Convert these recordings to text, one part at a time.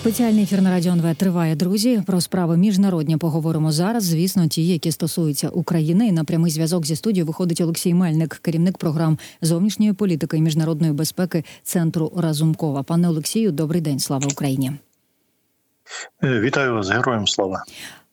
Спеціальний ефір на радіо НВ триває, друзі. Про справи міжнародні поговоримо зараз. Звісно, ті, які стосуються України. І на прямий зв'язок зі студією виходить Олексій Мельник, керівник програм зовнішньої політики і міжнародної безпеки центру Разумкова. Пане Олексію, добрий день. Слава Україні. Вітаю вас, героям слава.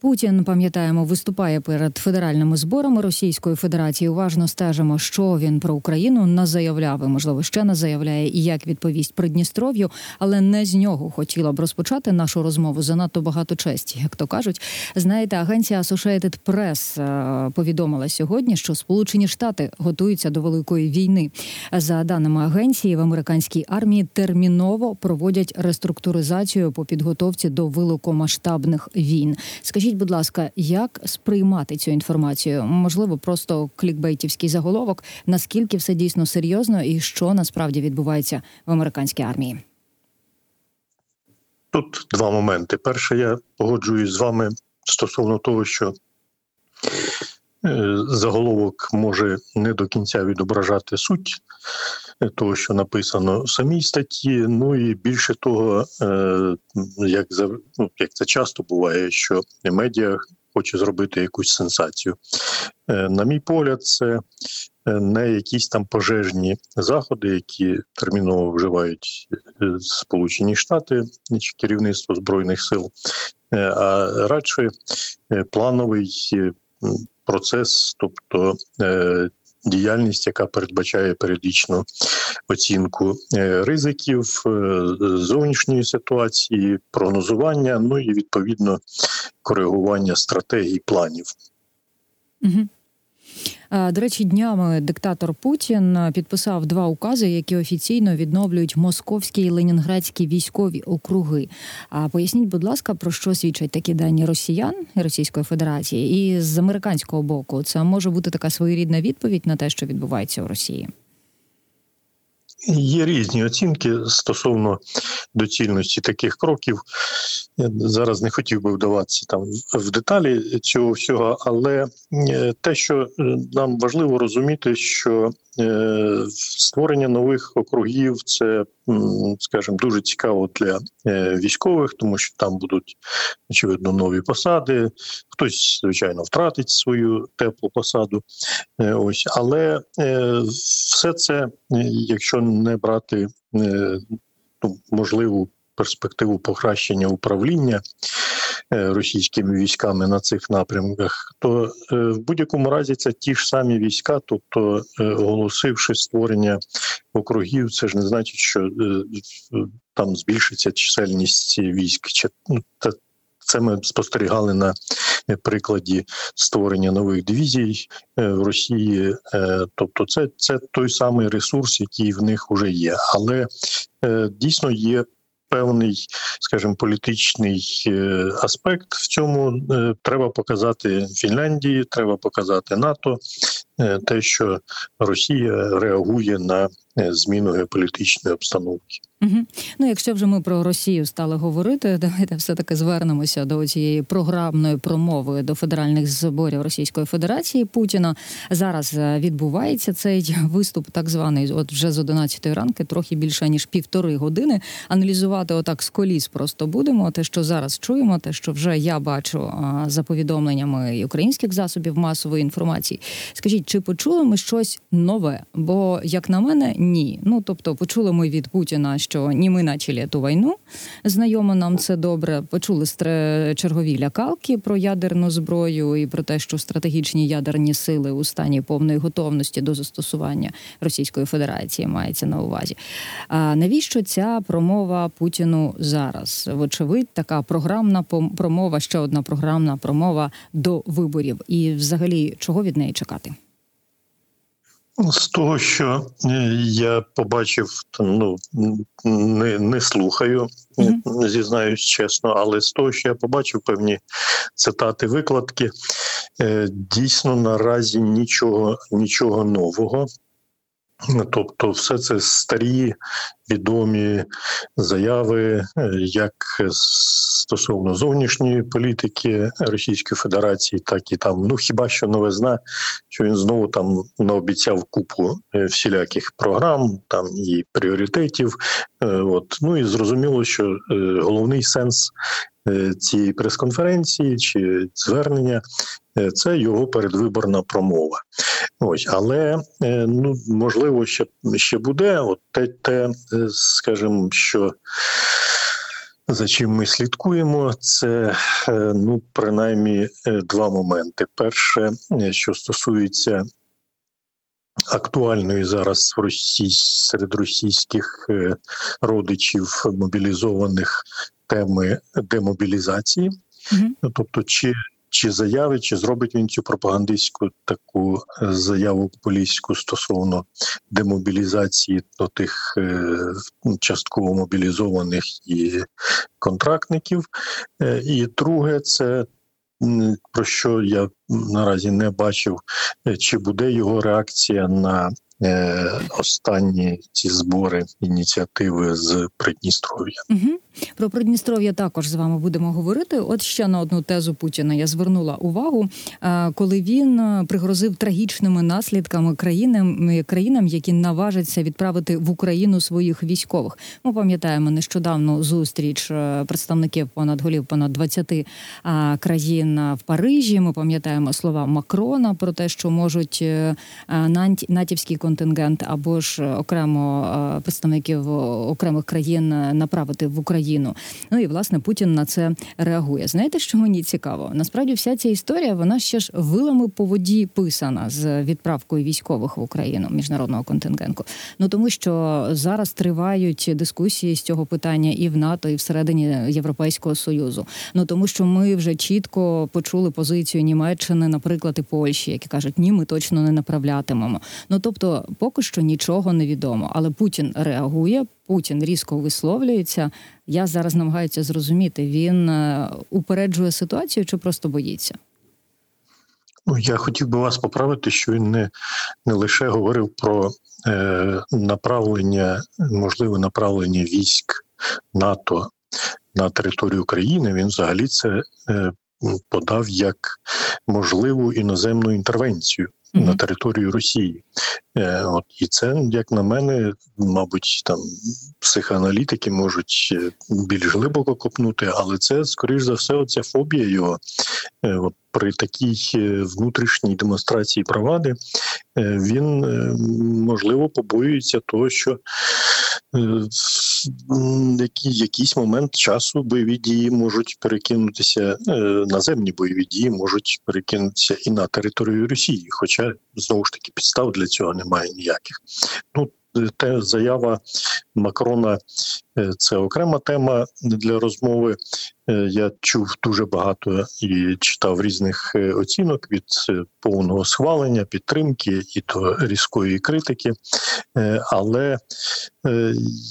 Путін пам'ятаємо, виступає перед федеральними зборами Російської Федерації. Уважно стежимо, що він про Україну не заявляв, і, можливо, ще не заявляє і як відповість Придністров'ю, але не з нього хотіла б розпочати нашу розмову. Занадто багато честі, як то кажуть. Знаєте, агенція Associated Press е, повідомила сьогодні, що Сполучені Штати готуються до великої війни. За даними агенції, в американській армії терміново проводять реструктуризацію по підготовці до великомасштабних війн. Скажіть. Скажіть, будь ласка, як сприймати цю інформацію? Можливо, просто клікбейтівський заголовок. Наскільки все дійсно серйозно, і що насправді відбувається в американській армії? Тут два моменти. Перше, я погоджуюсь з вами стосовно того, що заголовок може не до кінця відображати суть того, що написано в самій статті. Ну і більше того, е, як ну, як це часто буває, що медіа хоче зробити якусь сенсацію. Е, на мій погляд, це е, не якісь там пожежні заходи, які терміново вживають Сполучені Штати чи керівництво збройних сил, а радше плановий процес, тобто діяльність, яка передбачає періодичну оцінку е, ризиків е, зовнішньої ситуації, прогнозування, ну і відповідно коригування стратегій планів. Угу. До речі, днями диктатор Путін підписав два укази, які офіційно відновлюють московські і ленінградські військові округи. А поясніть, будь ласка, про що свідчать такі дані росіян Російської Федерації, і з американського боку це може бути така своєрідна відповідь на те, що відбувається в Росії. Є різні оцінки стосовно доцільності таких кроків. Я зараз не хотів би вдаватися там в деталі цього всього, але е, те, що е, нам важливо розуміти, що створення нових округів це, скажімо, дуже цікаво для військових, тому що там будуть очевидно нові посади. Хтось звичайно втратить свою теплу посаду. Ось, але все це, якщо не брати ну, можливу перспективу покращення управління е, російськими військами на цих напрямках, то е, в будь-якому разі це ті ж самі війська, тобто е, оголосивши створення округів, це ж не значить, що там збільшиться чисельність військ. Ну, це ми спостерігали на прикладі створення нових дивізій в Росії. Тобто, це це той самий ресурс, який в них вже є, але дійсно є певний, скажімо, політичний е, аспект в цьому е, треба показати Фінляндії, треба показати НАТО, е, те, що Росія реагує на зміну геополітичної обстановки. Угу. Ну, якщо вже ми про Росію стали говорити, давайте все таки звернемося до цієї програмної промови до федеральних зборів Російської Федерації Путіна. Зараз е, відбувається цей виступ, так званий, от вже з 11 ранки, трохи більше ніж півтори години. Аналізувати отак з коліс просто будемо. Те, що зараз чуємо, те, що вже я бачу за повідомленнями українських засобів масової інформації. Скажіть, чи почули ми щось нове? Бо як на мене, ні. Ну тобто, почули ми від Путіна що ні ми начали ту війну. Знайомо нам це добре. Почули чергові лякалки про ядерну зброю і про те, що стратегічні ядерні сили у стані повної готовності до застосування Російської Федерації мається на увазі. А навіщо ця промова Путіну зараз? Вочевидь, така програмна промова, ще одна програмна промова до виборів. І, взагалі, чого від неї чекати? З того, що е, я побачив, ну не не слухаю, mm-hmm. зізнаюсь чесно, але з того, що я побачив певні цитати, викладки, е, дійсно наразі нічого, нічого нового. Тобто, все це старі відомі заяви, е, як стосовно зовнішньої політики Російської Федерації, так і там ну хіба що новизна, що він знову там наобіцяв купу е, всіляких програм, там і пріоритетів. Е, от ну і зрозуміло, що головний сенс цієї прес-конференції чи звернення це його передвиборна промова. Ось, але ну можливо, ще ще буде. От те, те, скажімо, що за чим ми слідкуємо, це ну принаймні два моменти. Перше, що стосується актуальної зараз в Росії серед російських родичів мобілізованих теми демобілізації, mm-hmm. тобто, чи чи заяви, чи зробить він цю пропагандистську таку е, заяву популістську стосовно демобілізації до тих е, частково мобілізованих і контрактників. Е, і друге, це про що я наразі не бачив, чи буде його реакція на останні ці збори ініціативи з Придністров'я. Угу. Про Придністров'я також з вами будемо говорити. От ще на одну тезу Путіна я звернула увагу, е, коли він е, пригрозив трагічними наслідками країнам, країнам, які наважаться відправити в Україну своїх військових. Ми пам'ятаємо нещодавну зустріч е, представників понад голів понад 20 країн в Парижі. Ми пам'ятаємо слова Макрона про те, що можуть натівський контингент або ж окремо представників окремих країн направити в. Україну. Ну і власне Путін на це реагує. Знаєте, що мені цікаво? Насправді, вся ця історія вона ще ж вилами по воді писана з відправкою військових в Україну міжнародного контингенту. Ну тому що зараз тривають дискусії з цього питання і в НАТО, і всередині Європейського союзу. Ну тому що ми вже чітко почули позицію Німеччини, наприклад, і Польщі, які кажуть, ні, ми точно не направлятимемо. Ну тобто, поки що нічого не відомо, але Путін реагує. Путін різко висловлюється. Я зараз намагаюся зрозуміти, він е, упереджує ситуацію чи просто боїться? Ну, я хотів би вас поправити, що він не не лише говорив про е, направлення, можливе направлення військ НАТО на територію України. Він взагалі це е, подав як можливу іноземну інтервенцію на територію Росії. Е, От і це, як на мене, мабуть, там психоаналітики можуть е, більш глибоко копнути, але це скоріш за все, оця фобія його. Е, от при такій внутрішній демонстрації правади він можливо побоюється того, що які якийсь момент часу бойові дії можуть перекинутися наземні бойові дії можуть перекинутися і на територію Росії, хоча знову ж таки підстав для цього немає ніяких. Ну те заява Макрона е, це окрема тема для розмови. Е, я чув дуже багато і читав різних е, оцінок від повного схвалення, підтримки і до різкої критики. Але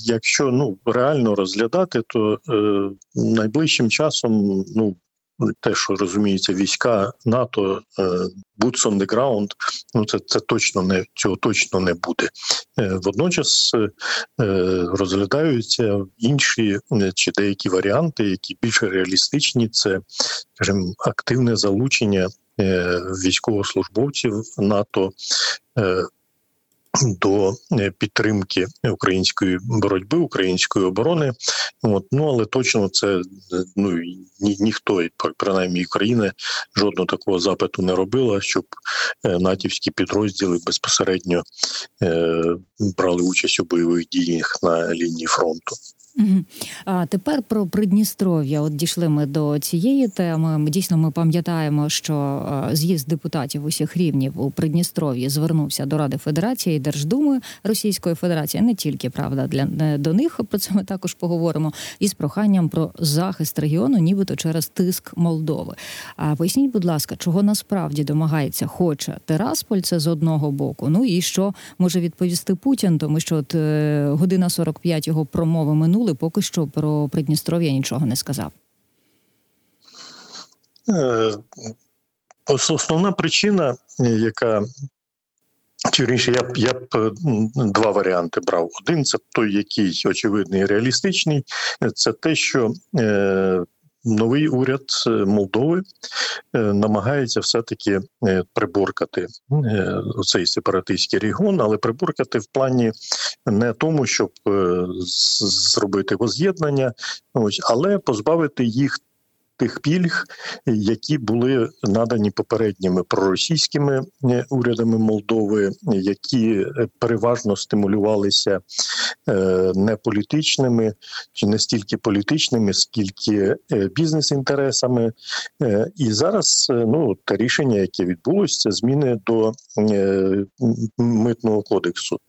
якщо ну реально розглядати, то найближчим часом ну те, що розуміється, війська НАТО е, boots on the ground, ну це це точно не цього точно не буде. Е, водночас е, розглядаються інші чи деякі варіанти, які більш реалістичні. Це скажімо, активне залучення військовослужбовців НАТО до е, підтримки української боротьби, української оборони. От ну але точно це ну ні, ніхто принаймні України жодного такого запиту не робила, щоб е, натівські підрозділи безпосередньо е, брали участь у бойових діях на лінії фронту. А тепер про Придністров'я. От дійшли ми до цієї теми. Ми дійсно ми пам'ятаємо, що з'їзд депутатів усіх рівнів у Придністров'ї звернувся до Ради Федерації і Держдуми Російської Федерації. Не тільки правда для е, до них про це ми також поговоримо. Із проханням про захист регіону, нібито через тиск Молдови. А поясніть, будь ласка, чого насправді домагається, хоче Терасполь це з одного боку. Ну і що може відповісти Путін, тому що от е, година 45 його промови минули почули, поки що про Придністров'я нічого не сказав. Е, основна причина, яка Чорніше, я б я б е, два варіанти брав. Один це той, який очевидний і реалістичний. Це те, що е, новий уряд е, Молдови е, намагається все-таки е, приборкати цей сепаратистський регіон, але приборкати в плані не тому, щоб зробити воз'єднання, ось, але позбавити їх тих пільг, які були надані попередніми проросійськими е, урядами Молдови, які переважно стимулювалися е, не політичними чи не стільки політичними, скільки е, бізнес-інтересами. І зараз ну те рішення, яке відбулося, це зміни до митного кодексу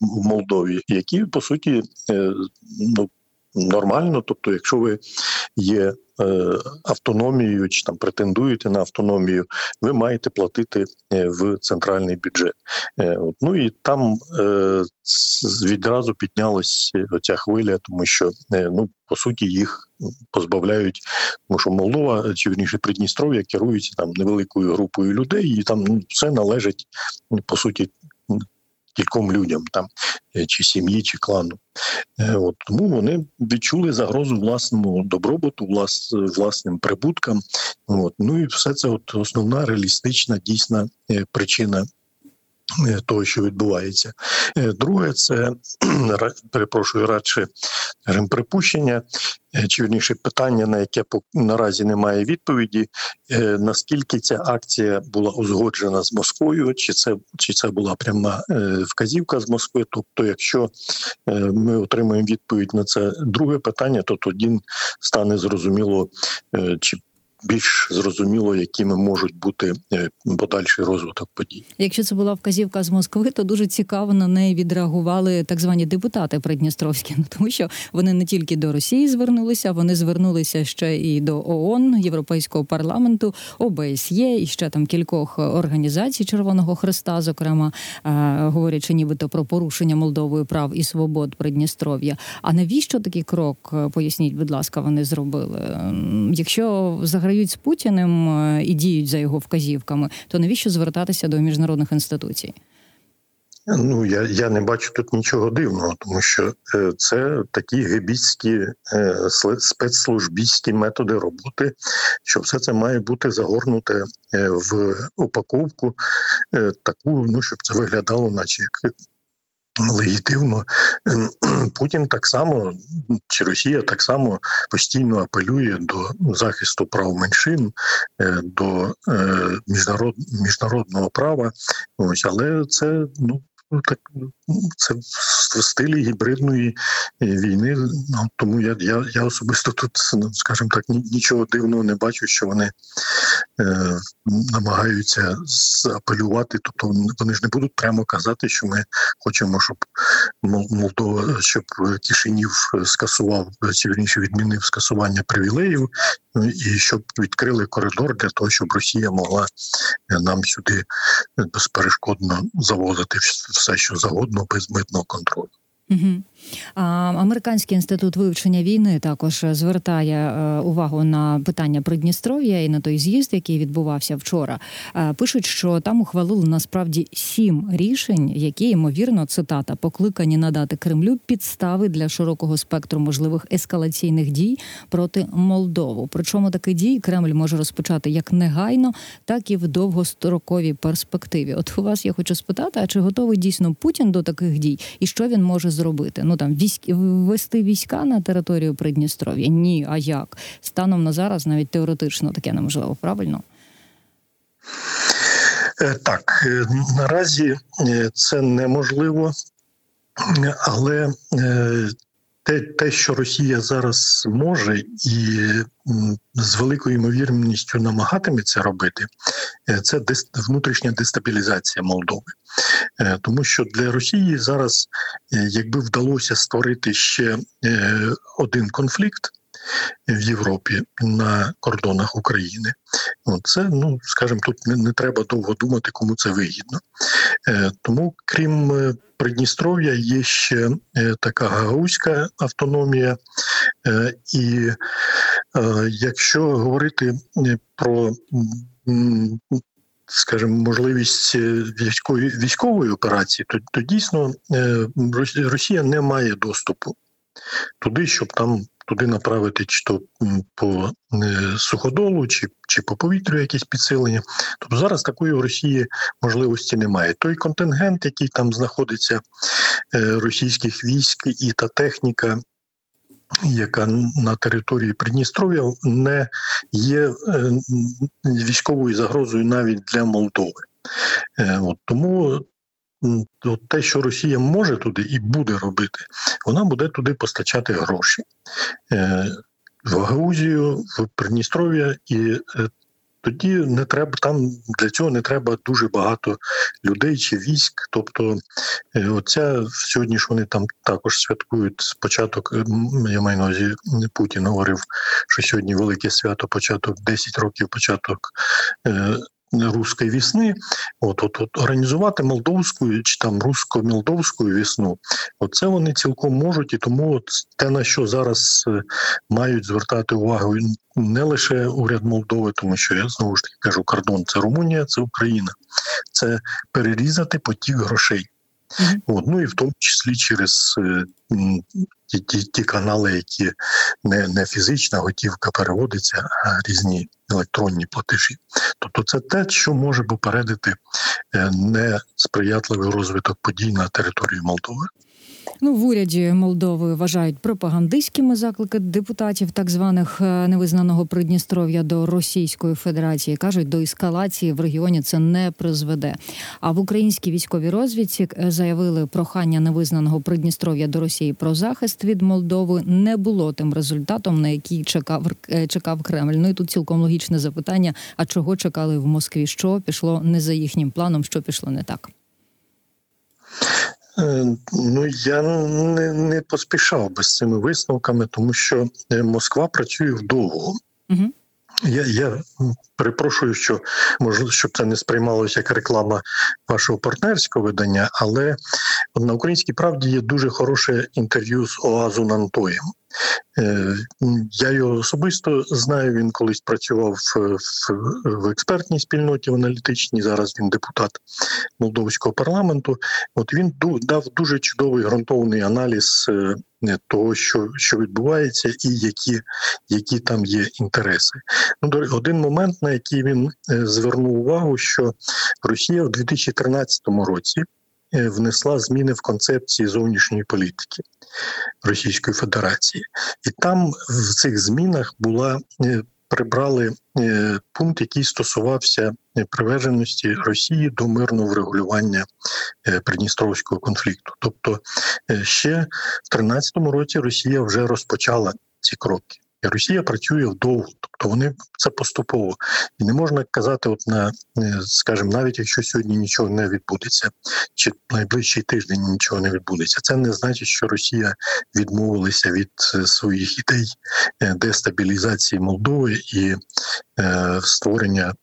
в Молдові, які по суті ну нормально. Тобто, якщо ви є е, автономією чи там претендуєте на автономію, ви маєте платити е, в центральний бюджет. Е, ну і там відразу піднялась оця хвиля, тому що ну по суті їх позбавляють, тому що Молдова чи вірніше Придністров'я керується там невеликою групою людей, і там ну, все належить ну, по суті кільком людям там е, чи сім'ї, чи клану. Е, От тому вони відчули загрозу власному добробуту, влас, власним прибуткам. От ну і все це от основна реалістична дійсна е, причина. Е, Того, що відбувається, Е, друге, це перепрошую радше скажімо, припущення, е, чи вірніше питання, на яке наразі немає відповіді. Наскільки ця акція була узгоджена з Москвою, чи це чи це була пряма вказівка з Москви? Тобто, якщо ми отримаємо відповідь на це друге питання, то тоді стане зрозуміло, чи більш зрозуміло, якими можуть бути е, подальший розвиток подій. Якщо це була вказівка з Москви, то дуже цікаво на неї відреагували так звані депутати придністровські. Ну тому що вони не тільки до Росії звернулися, вони звернулися ще і до ООН, Європейського парламенту, ОБСЄ і ще там кількох організацій Червоного Христа, зокрема е, говорячи нібито про порушення Молдовою прав і свобод Придністров'я. А навіщо такий крок? е, Поясніть, будь ласка, вони зробили? М, Якщо заграють з Путіним е, і діють за його вказівками, то навіщо звертатися до міжнародних інституцій? Ну я, я не бачу тут нічого дивного, тому що е, це такі гебіцькі е, спецслужбістські методи роботи, що все це має бути загорнуте е, в упаковку, е, таку, ну щоб це виглядало, наче як легітимно. Ем, Путін так само чи Росія так само постійно апелює до захисту прав меншин, е, до е, міжнарод, міжнародного права. Ось, але це ну. Так це стилі гібридної е, війни. Ну, тому я, я, я особисто тут, ну, скажімо так, нічого дивного не бачу, що вони е, намагаються апелювати. Тобто вони ж не будуть прямо казати, що ми хочемо, щоб Молдова, щоб Кишинів скасував чи вірніше відмінив скасування привілеїв, і щоб відкрили коридор для того, щоб Росія могла е, нам сюди безперешкодно завозити все, що завгодно, без митного контролю. Угу. Американський інститут вивчення війни також звертає е, увагу на питання Придністров'я і на той з'їзд, який відбувався вчора. Е, Пишуть, що там ухвалили насправді сім рішень, які ймовірно цитата покликані надати Кремлю підстави для широкого спектру можливих ескалаційних дій проти Молдову. Причому такі дії Кремль може розпочати як негайно, так і в довгостроковій перспективі. От у вас я хочу спитати, а чи готовий дійсно Путін до таких дій, і що він може зробити? Ну там військ ввести війська на територію Придністров'я? Ні, а як станом на зараз навіть теоретично таке неможливо, правильно? Е, Так, е, наразі е, це неможливо, але те, те, що Росія зараз може і з великою ймовірністю намагатиметься робити, е, це внутрішня дестабілізація Молдови. Е, Тому що для Росії зараз, е, якби вдалося створити ще один конфлікт в Європі на кордонах України, це, ну скажімо, тут не, треба довго думати, кому це вигідно. Е, тому, крім е, Придністров'я, є ще е, така гагаузька автономія. І якщо говорити про скажімо, можливість військової військової операції, то, то дійсно Росія не має доступу туди, щоб там туди направити чи то по суходолу, чи чи по повітрю якісь підсилення. Тобто зараз такої в Росії можливості немає. Той контингент, який там знаходиться російських військ і та техніка, яка на території Придністров'я не є е, військовою загрозою навіть для Молдови. Е, от Тому те, що Росія може туди і буде робити, вона буде туди постачати гроші. Е, в Гаузію, в Придністров'я і тоді не треба там для цього не треба дуже багато людей чи військ. Тобто, е, оця сьогодні ж вони там також святкують початок. Я маю на увазі Путін говорив, що сьогодні велике свято, початок 10 років, початок руської вісни, от от, от організувати молдовську чи там русько-молдовську вісну, оце вони цілком можуть, і тому от те на що зараз е, мають звертати увагу не лише уряд Молдови, тому що я знову ж таки кажу, кордон це Румунія, це Україна, це перерізати потік грошей. Mm-hmm. От, ну і в тому числі через е, ті, ті ті, канали, які не не фізична готівка переводиться, а різні електронні платежі. Тобто, це те, що може попередити е, несприятливий розвиток подій на території Молдови. Ну, в уряді Молдови вважають пропагандистськими заклики депутатів так званих е, невизнаного Придністров'я до Російської Федерації. кажуть, до ескалації в регіоні це не призведе. А в українській військовій розвідці е, заявили, прохання невизнаного Придністров'я до Росії про захист від Молдови не було тим результатом, на який чекав е, чекав Кремль. Ну і тут цілком логічне запитання: а чого чекали в Москві? Що пішло не за їхнім планом, що пішло не так? Е, ну я не не поспішав би з цими висновками, тому що е, Москва працює вдовго. Угу. Я я перепрошую, що можливо, щоб це не сприймалося як реклама вашого партнерського видання, але на українській правді є дуже хороше інтерв'ю з Оазу Нантоєм. Е, я його особисто знаю. Він колись працював в, в, експертній спільноті в аналітичній. Зараз він депутат молдовського парламенту. От він дав дуже чудовий ґрунтовний аналіз е, того, що що відбувається, і які які там є інтереси. Ну один момент, на який він е, звернув увагу, що Росія в 2013 році. Е, внесла зміни в концепції зовнішньої політики Російської Федерації, і там в цих змінах була е, прибрали е, пункт, який стосувався приверженості Росії до мирного врегулювання Придністровського конфлікту. Тобто ще в 2013 році Росія вже розпочала ці кроки. І Росія працює вдовго, тобто вони це поступово і не можна казати, от на е, скажімо, навіть якщо сьогодні нічого не відбудеться, чи найближчий тиждень нічого не відбудеться. Це не значить, що Росія відмовилася від е, своїх ідей е, дестабілізації Молдови і е, створення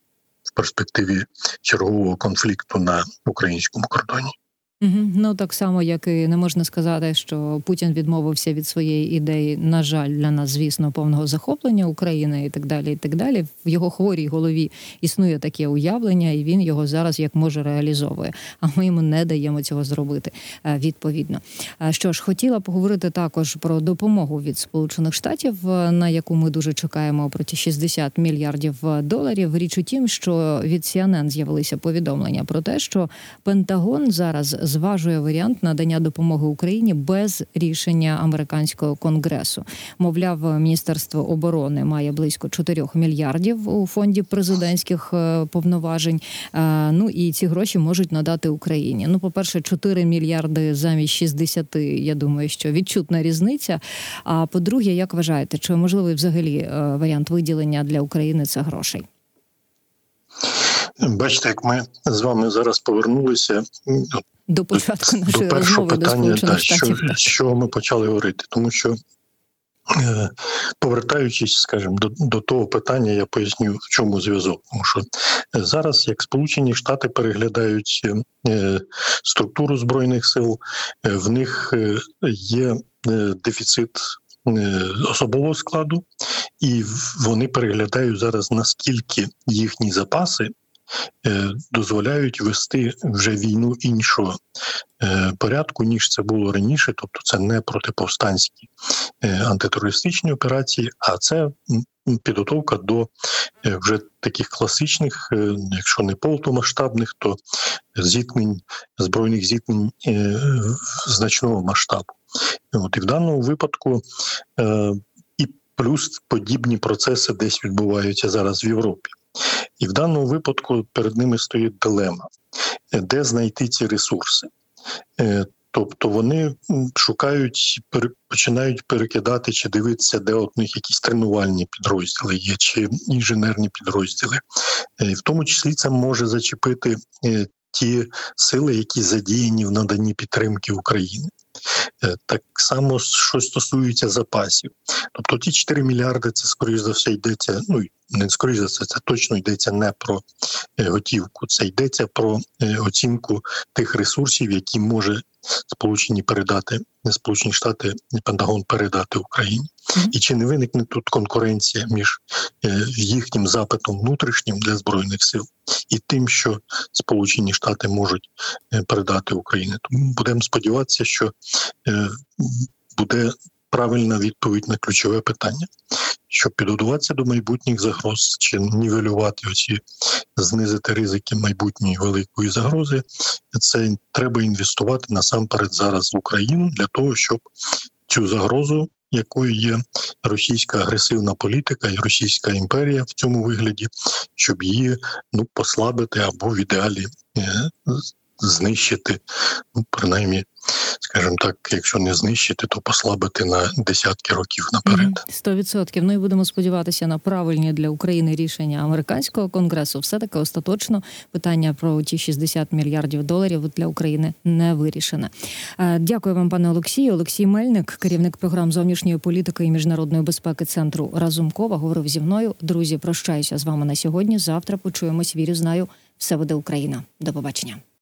в перспективі чергового конфлікту на українському кордоні. Угу. Ну так само, як і не можна сказати, що Путін відмовився від своєї ідеї, на жаль, для нас, звісно, повного захоплення України і так далі. І так далі. В його хворій голові існує таке уявлення, і він його зараз як може реалізовує. А ми йому не даємо цього зробити е, відповідно. Е, що ж, хотіла поговорити також про допомогу від Сполучених Штатів, е, на яку ми дуже чекаємо проти 60 мільярдів доларів. Річ у тім, що від CNN з'явилися повідомлення про те, що Пентагон зараз зважує варіант надання допомоги Україні без рішення американського конгресу. Мовляв, міністерство оборони має близько 4 мільярдів у фонді президентських е, повноважень. Е, ну і ці гроші можуть надати Україні. Ну, по перше, 4 мільярди замість 60, Я думаю, що відчутна різниця. А по-друге, як вважаєте, чи можливий взагалі е, варіант виділення для України цих грошей? Бачите, як ми з вами зараз повернулися до початку нашої до розмови питання, до да, Що, що ми почали говорити, тому що. Е, повертаючись, скажімо, до до того питання, я поясню, в чому зв'язок. Тому що зараз, як Сполучені Штати переглядають е, структуру збройних сил, е, в них є дефіцит особового складу, і вони переглядають зараз наскільки їхні запаси е, дозволяють вести вже війну іншого е, порядку, ніж це було раніше. Тобто, це не протиповстанські е, антитерористичні операції, а це підготовка до е, вже таких класичних, е, якщо не повномасштабних, то зіткнень збройних зіткнень е, значного масштабу. От і в даному випадку е, плюс подібні процеси десь відбуваються зараз в Європі. І в даному випадку перед ними стоїть дилема, де знайти ці ресурси. Е, Тобто вони шукають, починають перекидати чи дивитися, де от них якісь тренувальні підрозділи є, чи інженерні підрозділи. Е, В тому числі це може зачепити е, ті сили, які задіяні в наданні підтримки України. Так само, що стосується запасів. Тобто ті 4 мільярди, це скоріш за все йдеться. Ну скоріш за все, це точно йдеться не про е, готівку. Це йдеться про е, оцінку тих ресурсів, які може Сполучені передати Сполучені Штати Пентагон передати Україні. І чи не виникне тут конкуренція між е, їхнім запитом внутрішнім для збройних сил і тим, що Сполучені Штати можуть е, передати Україні? Тому будемо сподіватися, що е, буде правильна відповідь на ключове питання, щоб підготуватися до майбутніх загроз чи нівелювати оці знизити ризики майбутньої великої загрози. Це треба інвестувати насамперед зараз в Україну для того, щоб цю загрозу. Якою є російська агресивна політика і російська імперія в цьому вигляді, щоб її ну послабити або в ідеалі е, знищити, ну принаймні, скажімо так, якщо не знищити, то послабити на десятки років наперед. Сто відсотків. Ну і будемо сподіватися на правильні для України рішення американського конгресу. Все таки остаточно питання про ті 60 мільярдів доларів для України не вирішене. Е, Дякую вам, пане Олексію. Олексій Мельник, керівник програм зовнішньої політики і міжнародної безпеки центру Разумкова, говорив зі мною. Друзі, прощаюся з вами на сьогодні. Завтра почуємось. Вірю, знаю, все буде Україна. До побачення.